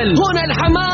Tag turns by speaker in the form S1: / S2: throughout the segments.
S1: هنا الحماس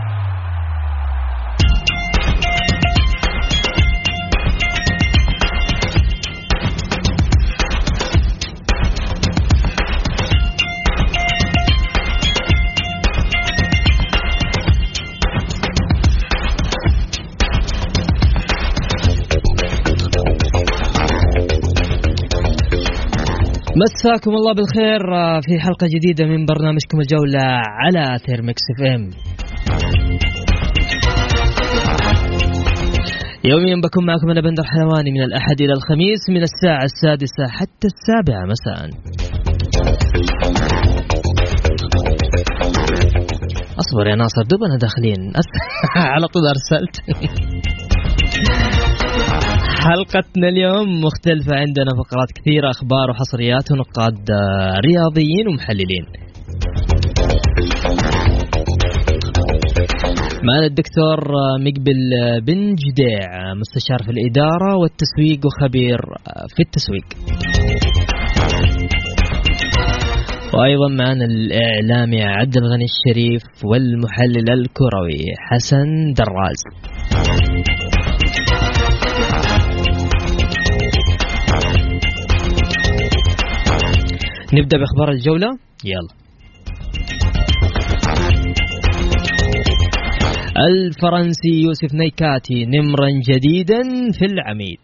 S2: مساكم الله بالخير آه، في حلقة جديدة من برنامجكم الجولة على أثير Mix FM يوميا بكون معكم أنا بندر حلواني من الأحد إلى الخميس من الساعة السادسة حتى السابعة مساء. أصبر يا ناصر دوبنا داخلين. على طول أرسلت. حلقتنا اليوم مختلفة عندنا فقرات كثيرة أخبار وحصريات ونقاد آه، رياضيين ومحللين. معنا الدكتور آه، مقبل آه، بن جديع مستشار في الإدارة والتسويق وخبير في التسويق. وأيضا معنا الإعلامي عبد الغني الشريف والمحلل الكروي حسن دراز. نبدأ بأخبار الجولة؟ يلا. الفرنسي يوسف نيكاتي نمرا جديدا في العميد.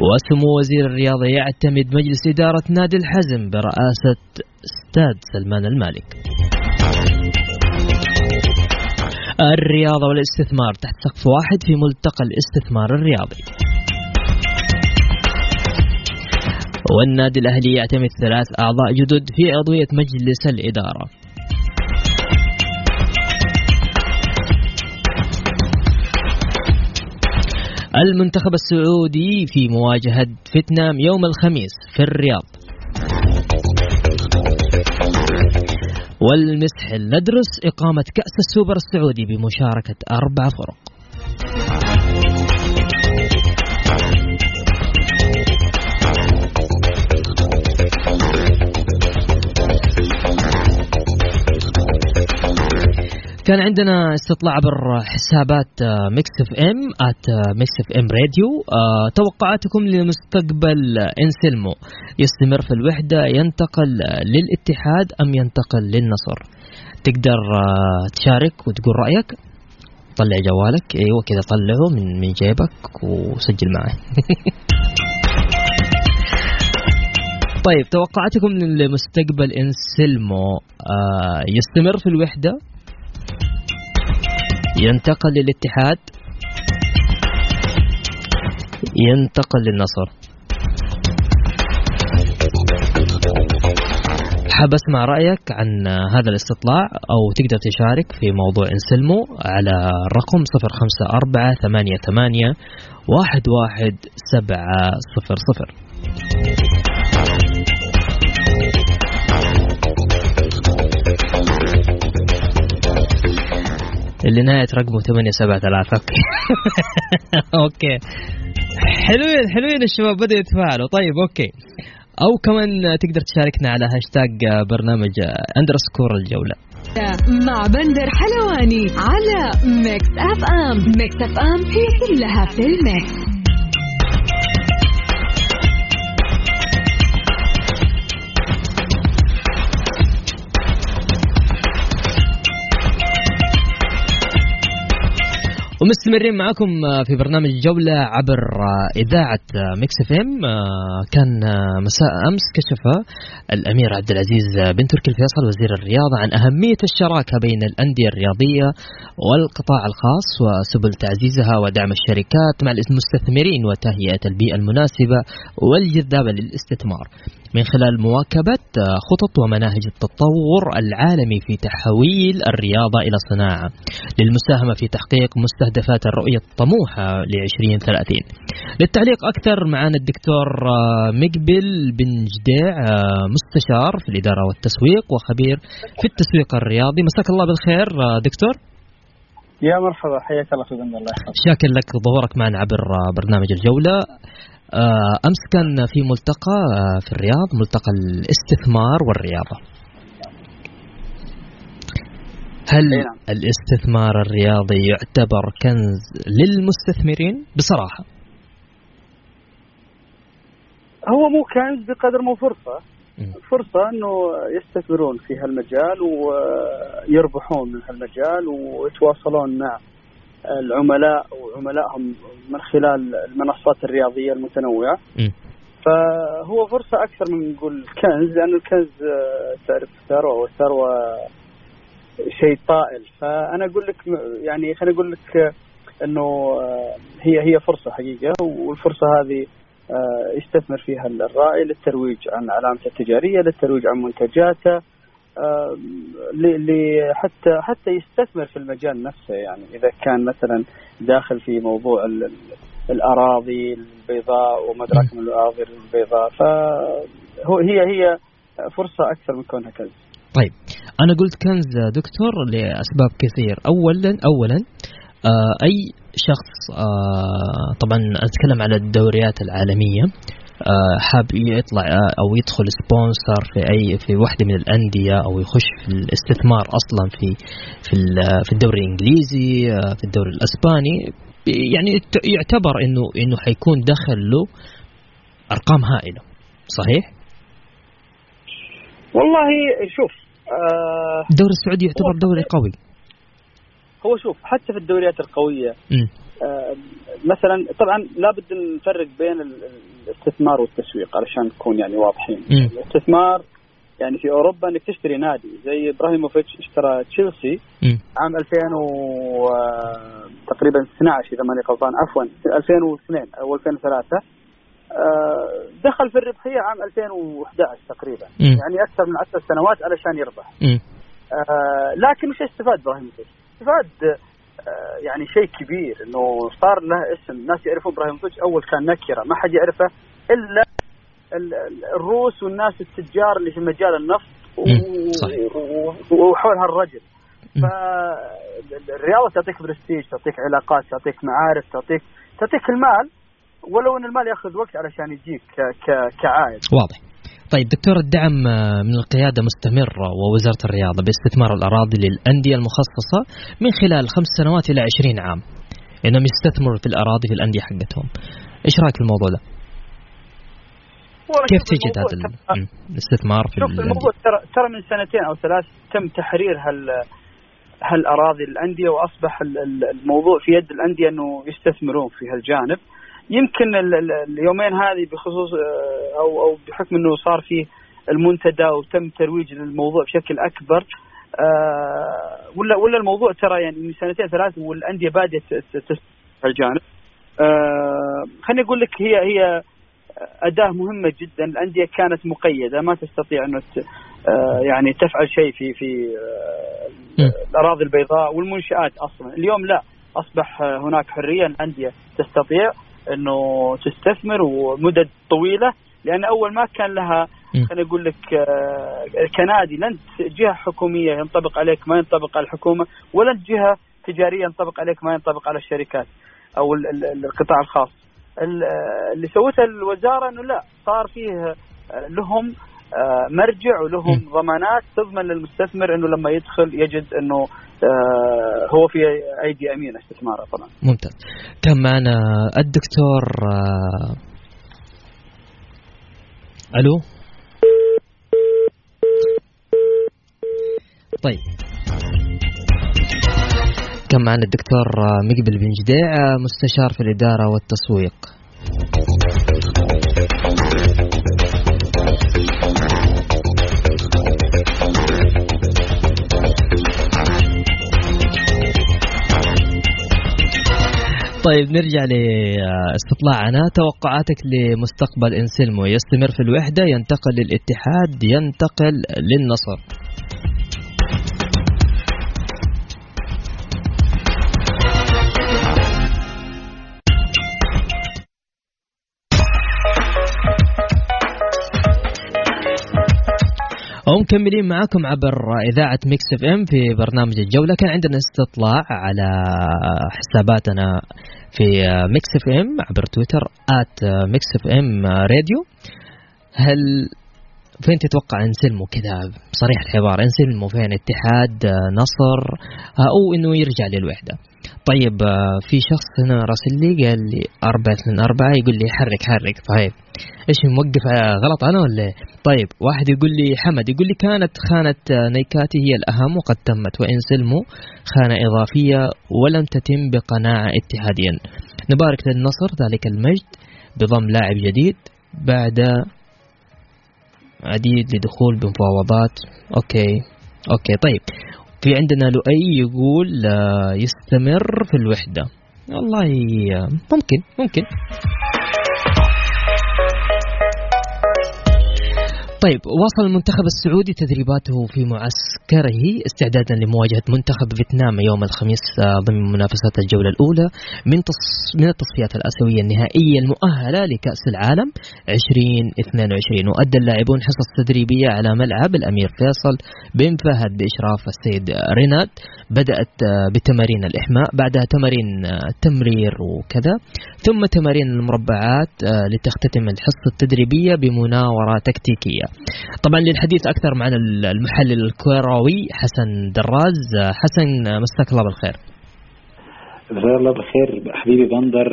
S2: وسمو وزير الرياضة يعتمد مجلس إدارة نادي الحزم برئاسة استاد سلمان المالك. الرياضة والاستثمار تحت سقف واحد في ملتقى الاستثمار الرياضي. والنادي الأهلي يعتمد ثلاث أعضاء جدد في عضوية مجلس الإدارة. المنتخب السعودي في مواجهة فيتنام يوم الخميس في الرياض. والمسحل ندرس إقامة كأس السوبر السعودي بمشاركة أربع فرق. كان عندنا استطلاع عبر حسابات آه، Mix FM at Mix FM Radio آه، توقعاتكم لمستقبل انسلمو يستمر في الوحدة ينتقل للاتحاد أم ينتقل للنصر؟ تقدر آه، تشارك وتقول رأيك. طلع جوالك. أيوه كذا طلعه من من جيبك وسجل معي طيب توقعاتكم لمستقبل انسلمو آه يستمر في الوحدة ينتقل للاتحاد. ينتقل للنصر. حاب أسمع رأيك عن هذا الاستطلاع أو تقدر تشارك في موضوع انسلمو على الرقم 054 88 11 700 اللي نهاية رقمه 873 okay. okay. حلوين حلوين الشباب بدأوا يتفاعلوا. طيب okay. أو كمان تقدر تشاركنا على هاشتاج برنامج underscore الجولة.
S3: مع بندر حلواني على Mix FM Mix FM هي كلها في ال mix.
S2: ومستمرين معكم في برنامج جولة عبر إذاعة Mix FM. كان مساء أمس كشف الأمير عبد العزيز بن تركي الفيصل وزير الرياضة عن أهمية الشراكة بين الأندية الرياضية والقطاع الخاص وسبل تعزيزها ودعم الشركات مع المستثمرين وتهيئة البيئة المناسبة والجذابة للاستثمار. من خلال مواكبة خطط ومناهج التطور العالمي في تحويل الرياضة إلى صناعة. للمساهمة في تحقيق مستهدفات الرؤية الطموحة ل 2030 للتعليق أكثر معنا الدكتور مقبل بن جديع مستشار في الإدارة والتسويق وخبير في التسويق الرياضي. مساك الله بالخير دكتور.
S4: يا مرحبا حياك الله في الله يحفظك.
S2: شاكر لك ظهورك معنا عبر برنامج الجولة. أمس كان في ملتقى في الرياض ملتقى الاستثمار والرياضة. هل الاستثمار الرياضي يعتبر كنز للمستثمرين؟ بصراحة.
S4: هو مو كنز بقدر مو فرصة. فرصة إنه يستثمرون في هالمجال ويربحون من هالمجال ويتواصلون مع العملاء وعملائهم من خلال المنصات الرياضية المتنوعة.
S2: م.
S4: فهو فرصة أكثر من نقول كنز لأنه الكنز تعرف ثروة والثروة شيء طائل. فأنا أقول لك يعني خليني أقول لك إنه هي هي فرصة حقيقة والفرصة هذه يستثمر فيها الراعي للترويج عن علامته التجارية للترويج عن منتجاته حتى حتى يستثمر في المجال نفسه. يعني إذا كان مثلا داخل في موضوع الأراضي البيضاء وما أدراك من الأراضي البيضاء. فهو هي هي فرصة أكثر من كونها كنز.
S2: طيب. أنا قلت كنز دكتور لأسباب كثير. اولا اولا آه أي شخص آه طبعا أتكلم على الدوريات العالمية حاب يطلع أو يدخل سبونسر في أي في واحدة من الأندية أو يخش في الاستثمار أصلا في في في الدوري الإنجليزي في الدوري الأسباني. يعني يعتبر إنه إنه حيكون دخل له أرقام هائلة. صحيح؟
S4: والله شوف
S2: الدوري السعودي يعتبر دوري قوي
S4: هو شوف حتى في الدوريات القوية
S2: م.
S4: آه مثلا طبعا لابد نفرق بين الاستثمار والتسويق علشان نكون يعني واضحين
S2: م.
S4: الاستثمار يعني في أوروبا إنك تشتري نادي زي إبراهيموفيتش اشترى تشيلسي. عام 2000 و تقريبا 12 إذا ماني غلطان عفوا 2002 أو 2003 آه دخل في الربحية عام 2011 تقريبا.
S2: م.
S4: يعني أكثر من 10 سنوات علشان يربح.
S2: م.
S4: آه لكن وش استفاد ابراهيموفيتش؟ استفاد يعني شيء كبير إنه صار له اسم. الناس يعرفون ابراهيموفيتش أول كان نكرة. ما حد يعرفه إلا الروس والناس التجار اللي في مجال النفط وحول هالرجل. فالرياضه تعطيك برستيج تعطيك علاقات تعطيك معارف تعطيك تعطيك المال ولو إن المال ياخذ وقت علشان يجيك كعائد.
S2: واضح. طيب دكتور الدعم من القيادة مستمر ووزارة الرياضة باستثمار الأراضي للأندية المخصصة من خلال خمس سنوات إلى عشرين عام. إنهم يستثمروا في الأراضي في الأندية حقتهم. إيش رأيك في الموضوع ده؟ كيف تجد هذا الاستثمار في
S4: شوف الموضوع ترى ترى من سنتين أو ثلاث تم تحرير هال هالأراضي الأندية وأصبح الموضوع في يد الأندية أنه يستثمرون في هالجانب. يمكن اليومين هذه بخصوص أو أو بحكم إنه صار فيه المنتدى وتم ترويج للموضوع بشكل أكبر ولا ولا الموضوع ترى يعني من سنتين ثلاث والأندية بادية في الجانب خليني أقول لك هي هي أداة مهمة جدا. الأندية كانت مقيدة ما تستطيع إنه يعني تفعل شيء في في الأراضي البيضاء والمنشآت أصلا. اليوم لا أصبح هناك حرية الأندية تستطيع. إنه تستثمر ومدد طويلة لأن أول ما كان لها خليني أقول لك كنادي لا انت جهة حكومية ينطبق عليك ما ينطبق على الحكومة ولا انت جهة تجارية ينطبق عليك ما ينطبق على الشركات أو القطاع الخاص. اللي سوتها الوزارة إنه لا صار فيه لهم مرجع ولهم ضمانات تضمن للمستثمر إنه لما يدخل يجد إنه هو في أيدي أمينة استثماره طبعا.
S2: ممتاز. كان معنا الدكتور ألو طيب كان معنا الدكتور مقبل بن جديع مستشار في الإدارة والتسويق طيب نرجع لاستطلاعنا توقعاتك لمستقبل انسلمو يستمر في الوحدة ينتقل للاتحاد ينتقل للنصر. ومكملين معاكم عبر إذاعة Mix FM في برنامج الجولة. كان عندنا استطلاع على حساباتنا في Mix FM عبر تويتر at Mix FM Radio هل فين تتوقع انسلمو كذا؟ بصريح الحوار انسلمو فين؟ اتحاد نصر أو إنه يرجع للوحدة؟ طيب في شخص هنا راسل لي قال لي أربعة من أربعة يقول لي حرك حرك. طيب إيش موقف غلط أنا ولا طيب واحد يقول لي حمد يقول لي كانت خانة نيكاتي هي الأهم وقد تمت وانسلمو خانة إضافية ولم تتم بقناعة اتحاديا. نبارك للنصر ذلك المجد بضم لاعب جديد بعد عديد لدخول بمفاوضات. okay okay طيب. في عندنا لؤي يقول يستمر في الوحدة. والله ممكن ممكن. طيب واصل المنتخب السعودي تدريباته في معسكره استعدادا لمواجهة منتخب فيتنام يوم الخميس آه، ضمن منافسات الجولة الأولى من من التصفيات الآسيوية النهائية المؤهلة لكأس العالم 2022 وأدى اللاعبون حصص تدريبية على ملعب الأمير فيصل بن فهد بإشراف السيد ريناد. بدأت آه، بتمارين الإحماء بعدها تمارين التمرير آه، وكذا ثم تمارين المربعات لتختتم الحصة التدريبية بمناورة تكتيكية. طبعا للحديث أكثر معنا المحلل الكروي حسن دراز. حسن مساك الله بالخير.
S5: جزاك الله بالخير. حبيبي بندر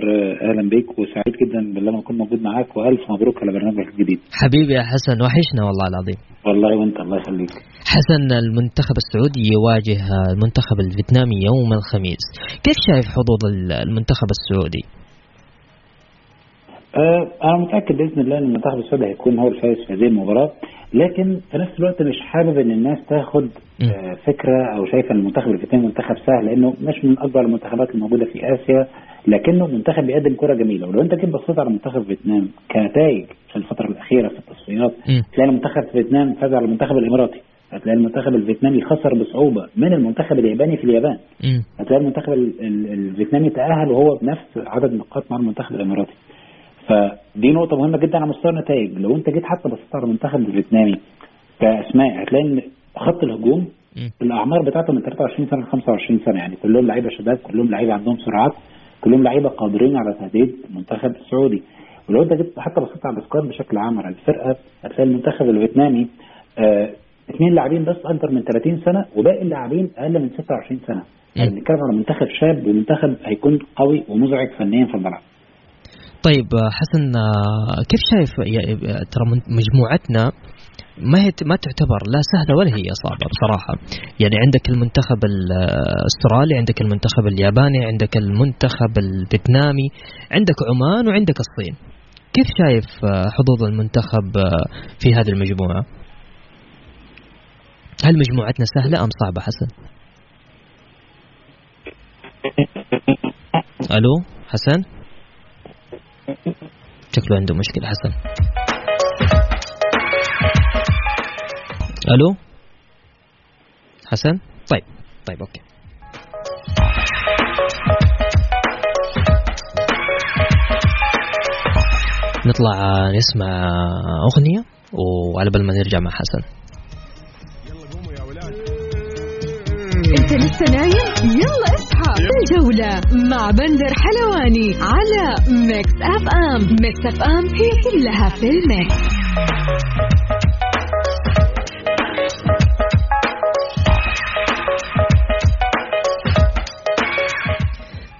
S5: أهلا بك وسعيد جدا بالله ما اكون موجود معاك وألف مبروك على برنامجك الجديد.
S2: حبيبي يا حسن وحشنا والله العظيم.
S5: والله وأنت الله يخليك.
S2: حسن المنتخب السعودي يواجه المنتخب الفيتنامي يوم الخميس. كيف شايف حظوظ المنتخب السعودي؟
S5: آه أنا متأكد بإذن الله إن المنتخب السعودي هيكون هو الفائز في هذه المباراة لكن في نفس الوقت مش حابب إن الناس تاخد آه فكرة أو شايفة إن المنتخب الفيتنامي منتخب سهل لأنه مش من أكبر المنتخبات الموجودة في آسيا لكنه منتخب بيقدم كرة جميلة. ولو أنت جيت بصيت على منتخب فيتنام كنتائج في الفترة الأخيرة في التصفيات تلاقي المنتخب فيتنام فاز على المنتخب الإماراتي. هتلاقي المنتخب الفيتنامي خسر بصعوبة من المنتخب الياباني في اليابان. هتلاقي المنتخب الفيتنامي تأهل وهو بنفس عدد النقاط مع المنتخب الإماراتي. فدي نقطة مهمة جدا على مستوى النتائج. لو انت جيت حتى بصيت على المنتخب الفيتنامي كأسماء هتلاقي إن خط الهجوم الأعمار بتاعته من 23 سنة ل 25 سنة. يعني كلهم لعيبة شباب كلهم لعيبة عندهم سرعات كلهم لعيبة قادرين على تهديد المنتخب السعودي ولو انت جيت حتى بصيت على ال squad بشكل عام على الفرقة هتلاقي المنتخب الفيتنامي آه اثنين لاعبين بس أكثر من 30 سنة وباقي اللاعبين أقل من 26 سنة. يعني بنتكلم على منتخب شاب ومنتخب هيكون قوي ومزعج فنيا في الملعب.
S2: طيب حسن كيف شايف ترى مجموعتنا ما هي ما تعتبر لا سهلة ولا هي صعبة بصراحة؟ يعني عندك المنتخب الأسترالي عندك المنتخب الياباني عندك المنتخب الفيتنامي عندك عمان وعندك الصين. كيف شايف حظوظ المنتخب في هذه المجموعة؟ هل مجموعتنا سهلة أم صعبة حسن؟ ألو حسن؟ شكله عنده مشكلة حسن. ألو؟ حسن؟ طيب طيب أوكي. نطلع نسمع أغنية وعلى بال ما نرجع مع حسن.
S3: انت لسه نايم؟ يلا اصحى. الجولة مع بندر حلواني على Mix FM Mix FM هي كلها في ال mix.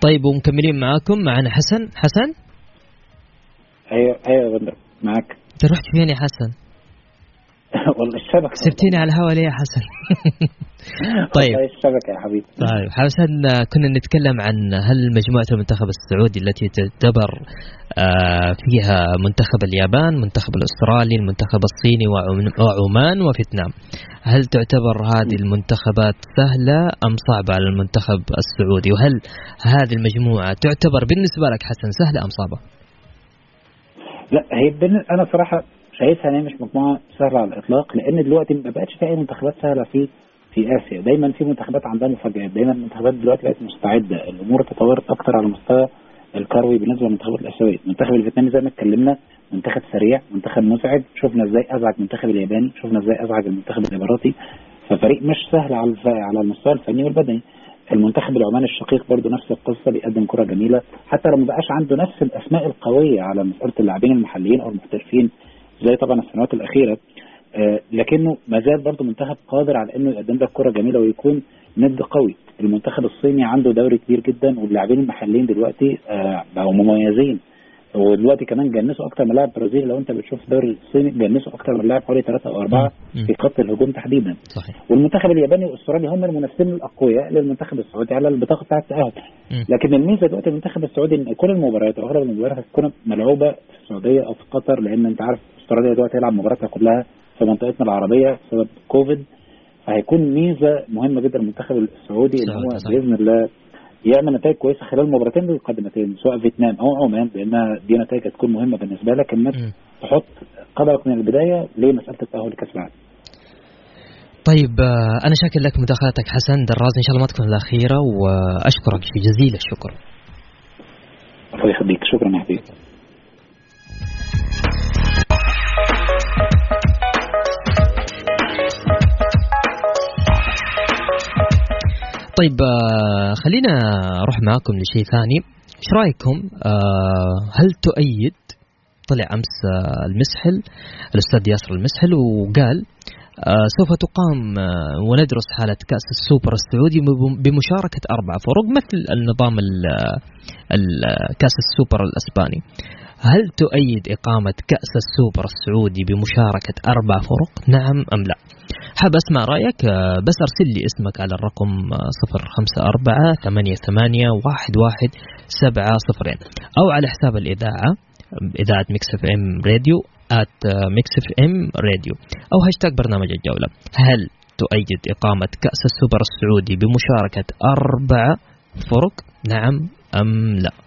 S2: طيب ومكملين معاكم. معنا حسن. حسن؟
S5: أيوه أيوه بندر. معك
S2: انت رحت فين يا حسن؟
S5: والله الشبكة.
S2: سبتيني على الهواء ليه يا حسن؟ طيب.
S5: الشبكة يا حبيبي.
S2: طيب حسن كنا نتكلم عن هل مجموعة المنتخب السعودي التي تعتبر آه، فيها منتخب اليابان منتخب الأسترالي المنتخب الصيني وعم- وعمان وفيتنام. هل تعتبر هذه المنتخبات سهلة أم صعبة على المنتخب السعودي؟ وهل هذه المجموعة تعتبر بالنسبة لك حسن سهلة أم صعبة؟
S5: لا هي أنا صراحة شايفها إن هي مش مجموعة سهلة على الإطلاق لأن دلوقتي ما بقتش في أي منتخبات سهلة في في آسيا. دايما في منتخبات عندها مفاجآت. دايما المنتخبات دلوقتي بقت مستعدة. الأمور تطورت أكتر على المستوى الكروي بالنسبة للمنتخبات الاسيويه المنتخب الفيتنامي زي ما اتكلمنا منتخب سريع منتخب مسعد شفنا إزاي أزعج المنتخب الياباني شفنا إزاي أزعج المنتخب الإماراتي. ففريق مش سهل على. على المستوى الفني والبدني. المنتخب العماني الشقيق برضه نفس القصة بيقدم كرة جميلة. حتى لو ما بقاش عنده نفس الأسماء القوية على مساله اللاعبين المحليين أو المحترفين زي طبعا السنوات الأخيرة آه، لكنه ما زال برضه منتخب قادر على إنه يقدم لك كرة جميلة ويكون ند قوي. المنتخب الصيني عنده دوري كبير جدا واللاعبين المحليين دلوقتي آه، بقوا مميزين. ودلوقتي كمان جنسوا أكتر من لاعب برازيلي لو أنت بتشوف الدوري الصيني جنسوا أكتر من لاعب حوالي ثلاثة أو
S2: أربعة.
S5: في خط الهجوم تحديدا.
S2: صحيح.
S5: والمنتخب الياباني والأسترالي هم المنافسين الأقوياء للمنتخب السعودي على البطاقة بتاعة
S2: التأهل.
S5: لكن الميزة دلوقتي المنتخب السعودي إن كل المباريات أو أغلب المباريات هتكون ملعوبة في السعودية أو في قطر لأن أنت عارف استراليا دلوقتي هيلعب مباراتها كلها في منطقتنا العربية بسبب كوفيد فهيكون ميزة مهمة جدا المنتخب السعودي إن هو. بإذن الله يعمل نتائج كويسة خلال المباراتين القادمتين سواء فيتنام أو عمان لانها دي نتائج هتكون مهمة بالنسبة لك
S2: إنك.
S5: تحط قدرك من البداية لمسألة التأهل لكأس العالم.
S2: طيب آه، أنا شاكر لك مداخلتك حسن دراز إن شاء الله ما تكون الأخيرة وأشكرك جزيل الشكر طيب آه، خلينا أروح معاكم لشيء ثاني. إيش رأيكم؟ آه، هل تؤيد؟ طلع أمس آه، المسحل الأستاذ ياسر المسحل وقال سوف تقام وندرس حالة كأس السوبر السعودي بم- بمشاركة أربع فرق مثل النظام ال- ال- كأس السوبر الأسباني. هل تؤيد إقامة كأس السوبر السعودي بمشاركة أربع فرق؟ نعم أم لا؟ حاب أسمع رأيك آه، بس أرسل لي اسمك على الرقم آه، صفر خمسة أربعة ثمانية ثمانية واحد واحد سبعة صفرين. أو على حساب الإذاعة إذاعة Mix FM Radio at Mix FM Radio أو هاشتاج برنامج الجولة. هل تؤيد إقامة كأس السوبر السعودي بمشاركة أربع فرق؟ نعم أم لا؟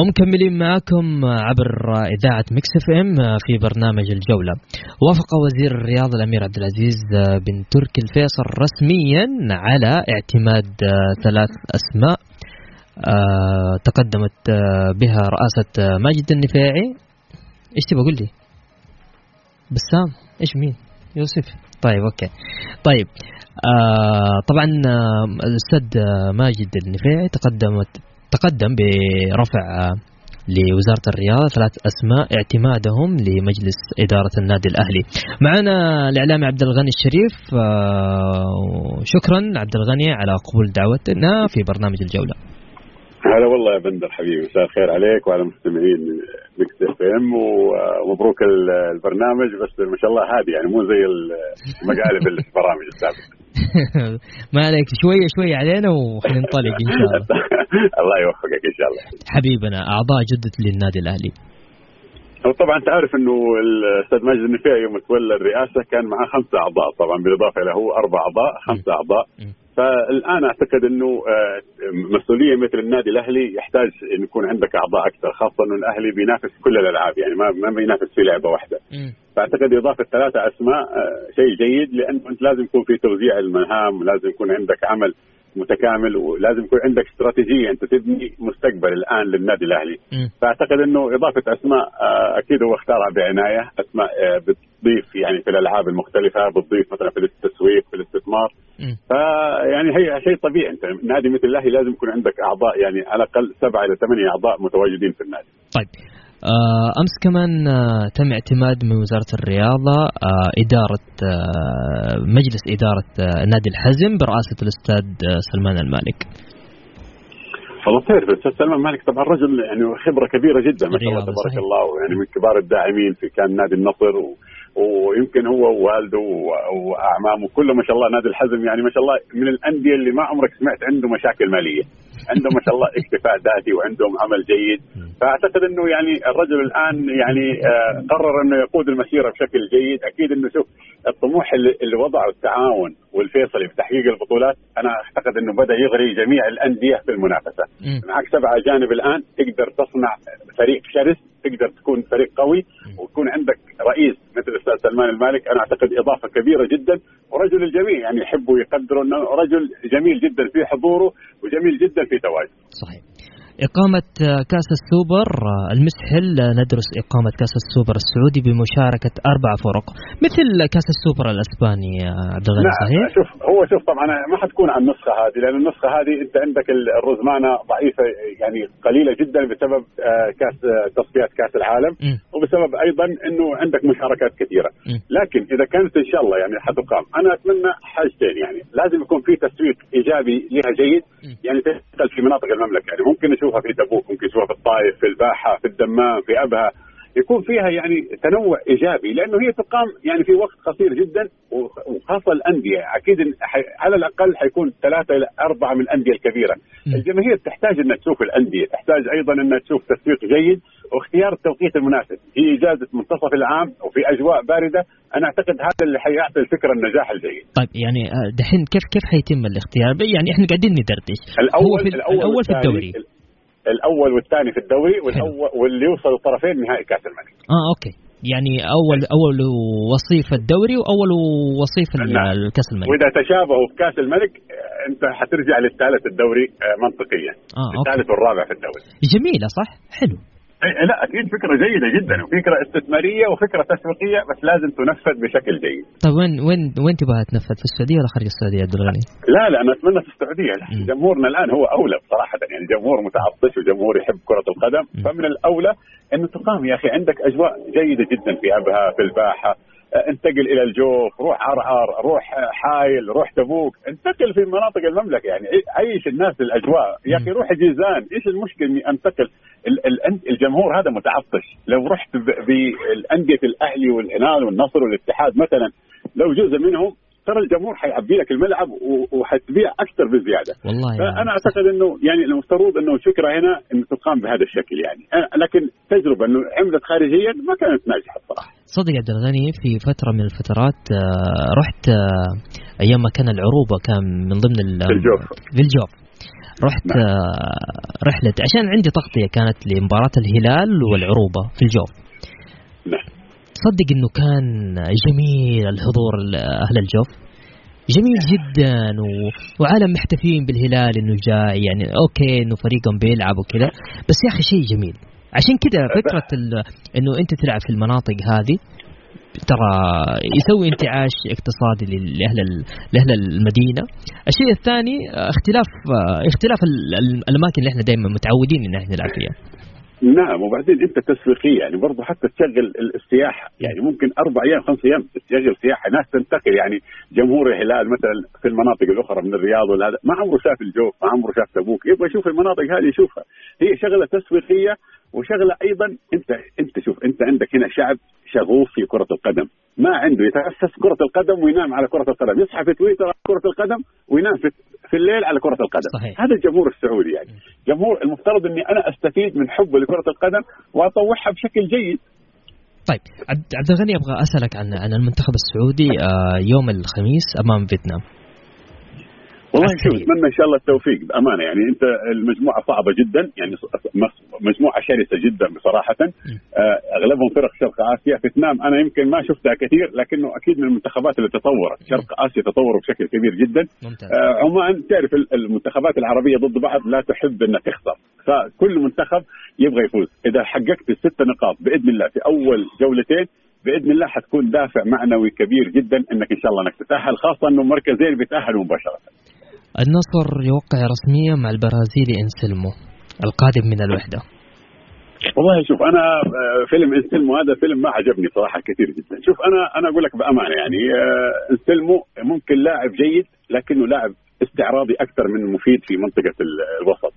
S2: ومكملين معكم عبر إذاعة Mix FM في برنامج الجولة. وافق وزير الرياضة الأمير عبد العزيز بن تركي الفيصل رسميا على اعتماد ثلاث أسماء آه، تقدمت بها رئاسة ماجد النفاعي. إيش تبغى قول لي؟ بسام. إيش مين؟ يوسف. طيب أوكي. طيب آه طبعا آه الأستاذ ماجد النفاعي تقدمت تقدم برفع لوزارة الرياضة ثلاث أسماء اعتمادهم لمجلس إدارة النادي الأهلي. معنا الإعلامي عبد الغني الشريف آه، شكرا عبد الغني على قبول دعوتنا في برنامج الجولة.
S6: هلا والله يا بندر حبيبي مساء الخير عليك وعلى مستمعين Mix FM ومبروك ال- البرنامج بس ما شاء الله هادي يعني مو زي المقالب اللي في البرامج السابقة.
S2: ما عليك شوية شوية علينا وحننطلق إن شاء الله.
S6: الله يوفقك إن شاء الله.
S2: حبيبنا أعضاء جدد للنادي الأهلي.
S6: وطبعا انت عارف إنه الأستاذ ماجد النفيعي يوم تولى الرئاسة كان معاه خمسة أعضاء طبعا بالإضافة له أربع أعضاء خمسة
S2: أعضاء.
S6: فالآن أعتقد أنه آه، مسؤولية مثل النادي الأهلي يحتاج أن يكون عندك أعضاء أكثر خاصة انه الأهلي بينافس كل الألعاب يعني ما ما بينافس في لعبة
S2: واحدة.
S6: فأعتقد إضافة ثلاثة أسماء آه، شيء جيد لأنه أنت لازم يكون في توزيع المهام ولازم يكون عندك عمل متكامل ولازم يكون عندك استراتيجية أنت تبني مستقبل الآن للنادي الأهلي
S2: مم.
S6: فأعتقد إنه إضافة أسماء آه، أكيد هو اختارها بعناية أسماء آه، بتضيف يعني في الألعاب المختلفة بتضيف مثلا في التسويق في الاستثمار. فيعني هي شيء طبيعي أنت نادي مثل الأهلي لازم يكون عندك أعضاء يعني على الأقل سبعة إلى ثمانية أعضاء متواجدين في النادي.
S2: طيب أمس كمان آه، تم اعتماد من وزارة الرياضة آه، إدارة آه، مجلس إدارة آه، نادي الحزم برئاسة الأستاذ آه، سلمان المالك.
S6: والله تعرف الاستاذ سلمان مالك طبعا رجل يعني خبرة كبيرة جدا ما شاء الله تبارك
S2: صحيح.
S6: الله يعني من كبار الداعمين في كان نادي النصر و... ويمكن هو ووالده وأعمامه كله ما شاء الله نادي الحزم يعني ما شاء الله من الأندية اللي ما عمرك سمعت عنده مشاكل مالية عنده ما شاء الله اكتفاء ذاتي وعندهم عمل جيد. فأعتقد إنه يعني الرجل الآن يعني آه، قرر إنه يقود المسيرة بشكل جيد. أكيد إنه شوف الطموح اللي, وضعه التعاون والفيصلي في تحقيق البطولات أنا أعتقد إنه بدأ يغري جميع الأندية في
S2: المنافسة.
S6: معك سبع اجانب الآن تقدر تصنع فريق شرس تقدر تكون فريق قوي ويكون عندك رئيس مثل الأستاذ سلمان المالك أنا أعتقد إضافة كبيرة جدا ورجل الجميع يعني يحبوا ويقدروا انه رجل جميل جدا في حضوره وجميل جدا في تواجده
S2: صحيح. إقامة كأس السوبر المسحل ندرس إقامة كأس السوبر السعودي بمشاركة أربع فرق مثل كأس السوبر الأسباني عبد الغني صحيح؟
S6: نعم شوف هو شوف طبعا ما حتكون عن النسخة هذه لأن النسخة هذه أنت عندك ال- الرزمانة ضعيفة يعني قليلة جدا بسبب آه، كأس آه، تصفيات كأس العالم
S2: مم.
S6: وبسبب أيضا إنه عندك مشاركات كثيرة
S2: مم.
S6: لكن إذا كانت إن شاء الله يعني حتقام أنا أتمنى حاجتين يعني لازم يكون في تسويق إيجابي لها جيد. يعني تشتغل في مناطق المملكة يعني ممكن نشوفها في تبوك ممكن نشوفها في الطائف في الباحة في الدمام في أبها. يكون فيها يعني تنوع إيجابي لأنه هي تقام يعني في وقت قصير جدا وخ- وخاصة الأندية. أكيد على الأقل حيكون ثلاثة إلى أربعة من الأندية
S2: الكبيرة.
S6: الجماهير تحتاج إنها تشوف الأندية تحتاج أيضا إنها تشوف تسويق جيد واختيار التوقيت المناسب. هي إجازة منتصف العام وفي أجواء باردة أنا أعتقد هذا اللي حيعطي الفكرة النجاح الجيد.
S2: طيب يعني آه، دحين كيف كيف حيتم الاختيار؟ يعني إحنا قاعدين ندردش.
S6: الأول
S2: هو في
S6: الأول,
S2: الأول في الدوري.
S6: الأول والثاني في الدوري والاول واللي يوصل الطرفين نهائي كأس الملك.
S2: آه okay. يعني اول أول وصيف الدوري وأول وصيف ال-
S6: نعم.
S2: الكاس الملك.
S6: وإذا تشابهوا في كأس الملك آه، أنت حترجع للثالث الدوري آه، منطقيا.
S2: آه okay.
S6: الثالث والرابع في الدوري.
S2: جميلة صح؟ حلو.
S6: لا أكيد فكرة جيدة جدا وفكرة استثمارية وفكرة تسويقية بس لازم تنفذ بشكل جيد
S2: طيب وين وين وين تبغى تنفذ في السعودية ولا خارج السعودية عبد الغني؟
S6: لا لا أنا أتمنى في
S2: السعودية.
S6: جمهورنا الآن هو أولى بصراحه يعني جمهور متعطش وجمهور يحب كرة القدم. فمن الأولى إنه تقام يا أخي عندك أجواء جيدة جدا في أبها في الباحة انتقل إلى الجوف روح عرعر روح آه، حايل روح تبوك. انتقل في مناطق المملكة يعني عي- عيش الناس الأجواء. يا
S2: أخي.
S6: روح جيزان إيش المشكلة إني أنتقل؟ ال- ال- الجمهور هذا متعطش. لو رحت بالأندية الأهلي والهلال والنصر والاتحاد مثلا لو جزء منهم ترى الجمهور حيعبي لك الملعب وحتبيع أكثر بزيادة.
S2: والله يا
S6: فأنا أعتقد إنه يعني المفترض إنه الفكرة هنا إنه تقام بهذا الشكل يعني. لكن تجربة إنه عملت خارجيا ما كانت ناجحة بصراحه
S2: صدق عبد الغني في فترة من الفترات آه، رحت آه، أيام ما كان العروبة كان من ضمن
S6: في الجوف.
S2: في الجوف رحت
S6: نعم.
S2: آه، رحلة عشان عندي تغطية كانت لمباراة الهلال والعروبة في الجوف
S6: نعم.
S2: تصدق إنه كان جميل الحضور ال- أهل الجوف؟ جميل جدا و... وعالم محتفين بالهلال إنه جاي يعني أوكي إنه فريقهم بيلعب وكذا بس يا أخي شيء جميل. عشان كذا فكرة ال... إنه أنت تلعب في المناطق هذه ترى يسوي انتعاش اقتصادي لأهل لأهل المدينة. الشيء الثاني اختلاف اختلاف ال- ال- الأماكن اللي إحنا دائما متعودين إن إحنا نلعب فيها.
S6: نعم وبعدين انت تسويقيه يعني برضه حتى تشغل ال- السياحه يعني ممكن أربع أيام خمس أيام تشغل سياحة ناس تنتقل. يعني جمهور الهلال مثلا في المناطق الأخرى من الرياض ولا هذا ما عمره شاف الجوف ما عمره شاف تبوك. يبغى يشوف المناطق هذه يشوفها. هي شغلة تسويقيه وشغلة أيضا انت أنت شوف أنت عندك هنا شعب شغوف في كرة القدم. ما عنده يتأسس كرة القدم وينام على كرة القدم. يصحى في تويتر على كرة القدم وينام في في الليل على كرة القدم.
S2: صحيح.
S6: هذا الجمهور السعودي يعني. جمهور المفترض إني أنا أستفيد من حبه لكرة القدم وأطوعها بشكل جيد.
S2: طيب عبد الغني أبغى أسألك عن عن المنتخب السعودي آه، يوم الخميس أمام فيتنام.
S6: والله. شوف اتمنى إن شاء الله التوفيق بأمانة. يعني أنت المجموعة صعبة جدا يعني مجموعة شرسة جدا بصراحة. آه، أغلبهم فرق شرق آسيا فيتنام. أنا يمكن ما شفتها كثير لكنه أكيد من المنتخبات اللي تطورت. شرق آسيا تطوروا بشكل كبير جدا. آه، عمان تعرف ال- المنتخبات العربية ضد بعض لا تحب إنها تخسر. فكل منتخب يبغى يفوز. إذا حققت الست نقاط بإذن الله في أول جولتين بإذن الله حتكون دافع معنوي كبير جدا إنك إن شاء الله إنك تتأهل خاصة إنه مركزين بيتاهلوا مباشرة.
S2: النصر يوقع رسميا مع البرازيلي انسلمو القادم من الوحدة.
S6: والله شوف أنا آه، فيلم انسلمو هذا فيلم ما عجبني صراحة كثير جدا شوف أنا أنا أقول لك بأمانة يعني آه، انسلمو ممكن لاعب جيد لكنه لاعب استعراضي أكثر من مفيد في منطقة الوسط.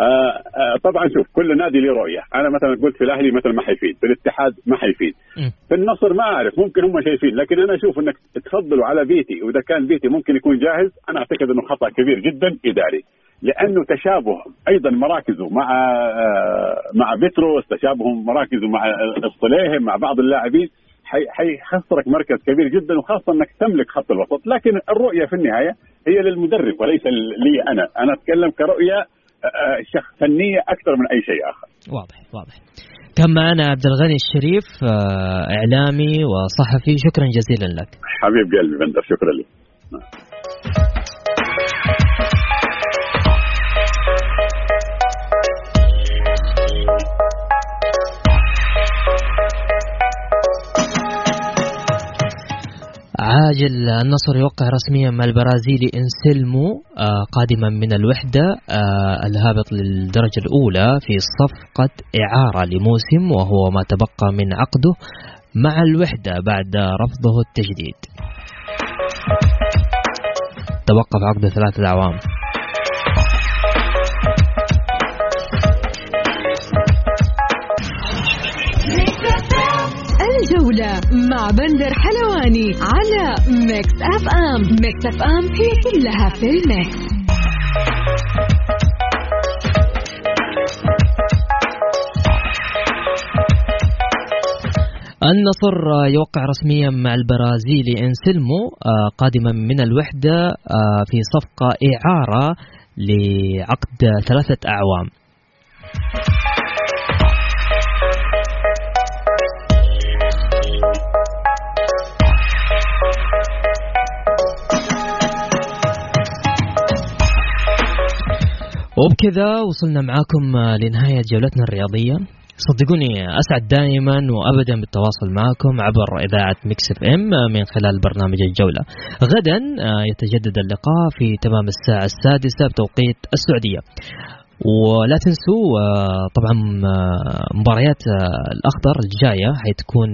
S6: آه آه طبعا شوف كل نادي له رؤية، أنا مثلا قلت في الأهلي مثلا ما حيفيد، في الاتحاد ما حيفيد. في النصر ما أعرف ممكن هم شايفين، لكن أنا أشوف إنك تفضلوا على بيتي وإذا كان بيتي ممكن يكون جاهز، أنا أعتقد إنه خطأ كبير جدا إداري. لأنه تشابه أيضا مراكزه مع آه مع بتروس تشابههم مراكزه مع الصليهم مع بعض اللاعبين حيخسرك مركز كبير جدا وخاصة إنك تملك خط الوسط. لكن الرؤية في النهاية هي للمدرب وليس لي أنا. أنا أتكلم كرؤية آه، شخص فنية أكثر من أي شيء آخر.
S2: واضح واضح. كان معنا عبد الغني الشريف آه، إعلامي وصحفي. شكرا جزيلا لك.
S6: حبيب قلبي بندر شكرا لك.
S2: عاجل النصر يوقع رسميا مع البرازيلي انسلمو آه قادما من الوحدة آه الهابط للدرجة الأولى في صفقة إعارة لموسم وهو ما تبقى من عقده مع الوحدة بعد رفضه التجديد. توقف عقده ثلاثة أعوام.
S3: الجولة مع بندر حلواني على Mix FM Mix FM هي كلها في ال mix.
S2: النصر يوقع رسميا مع البرازيلي انسلمو آه، قادما من الوحدة آه، في صفقة إعارة لعقد ثلاثة أعوام. وبكذا وصلنا معاكم لنهاية جولتنا الرياضية. صدقوني أسعد دائما وأبدا بالتواصل معكم عبر إذاعة Mix FM من خلال برنامج الجولة. غدا يتجدد اللقاء في تمام الساعة السادسة بتوقيت السعودية. ولا تنسوا آه، طبعا آه، مباريات آه، الأخضر الجاية حتكون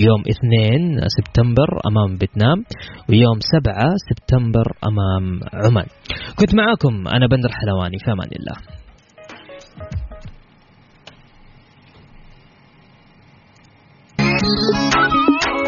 S2: يوم 2 سبتمبر أمام فيتنام ويوم 7 سبتمبر أمام عمان. كنت معاكم أنا بندر حلواني في أمان الله.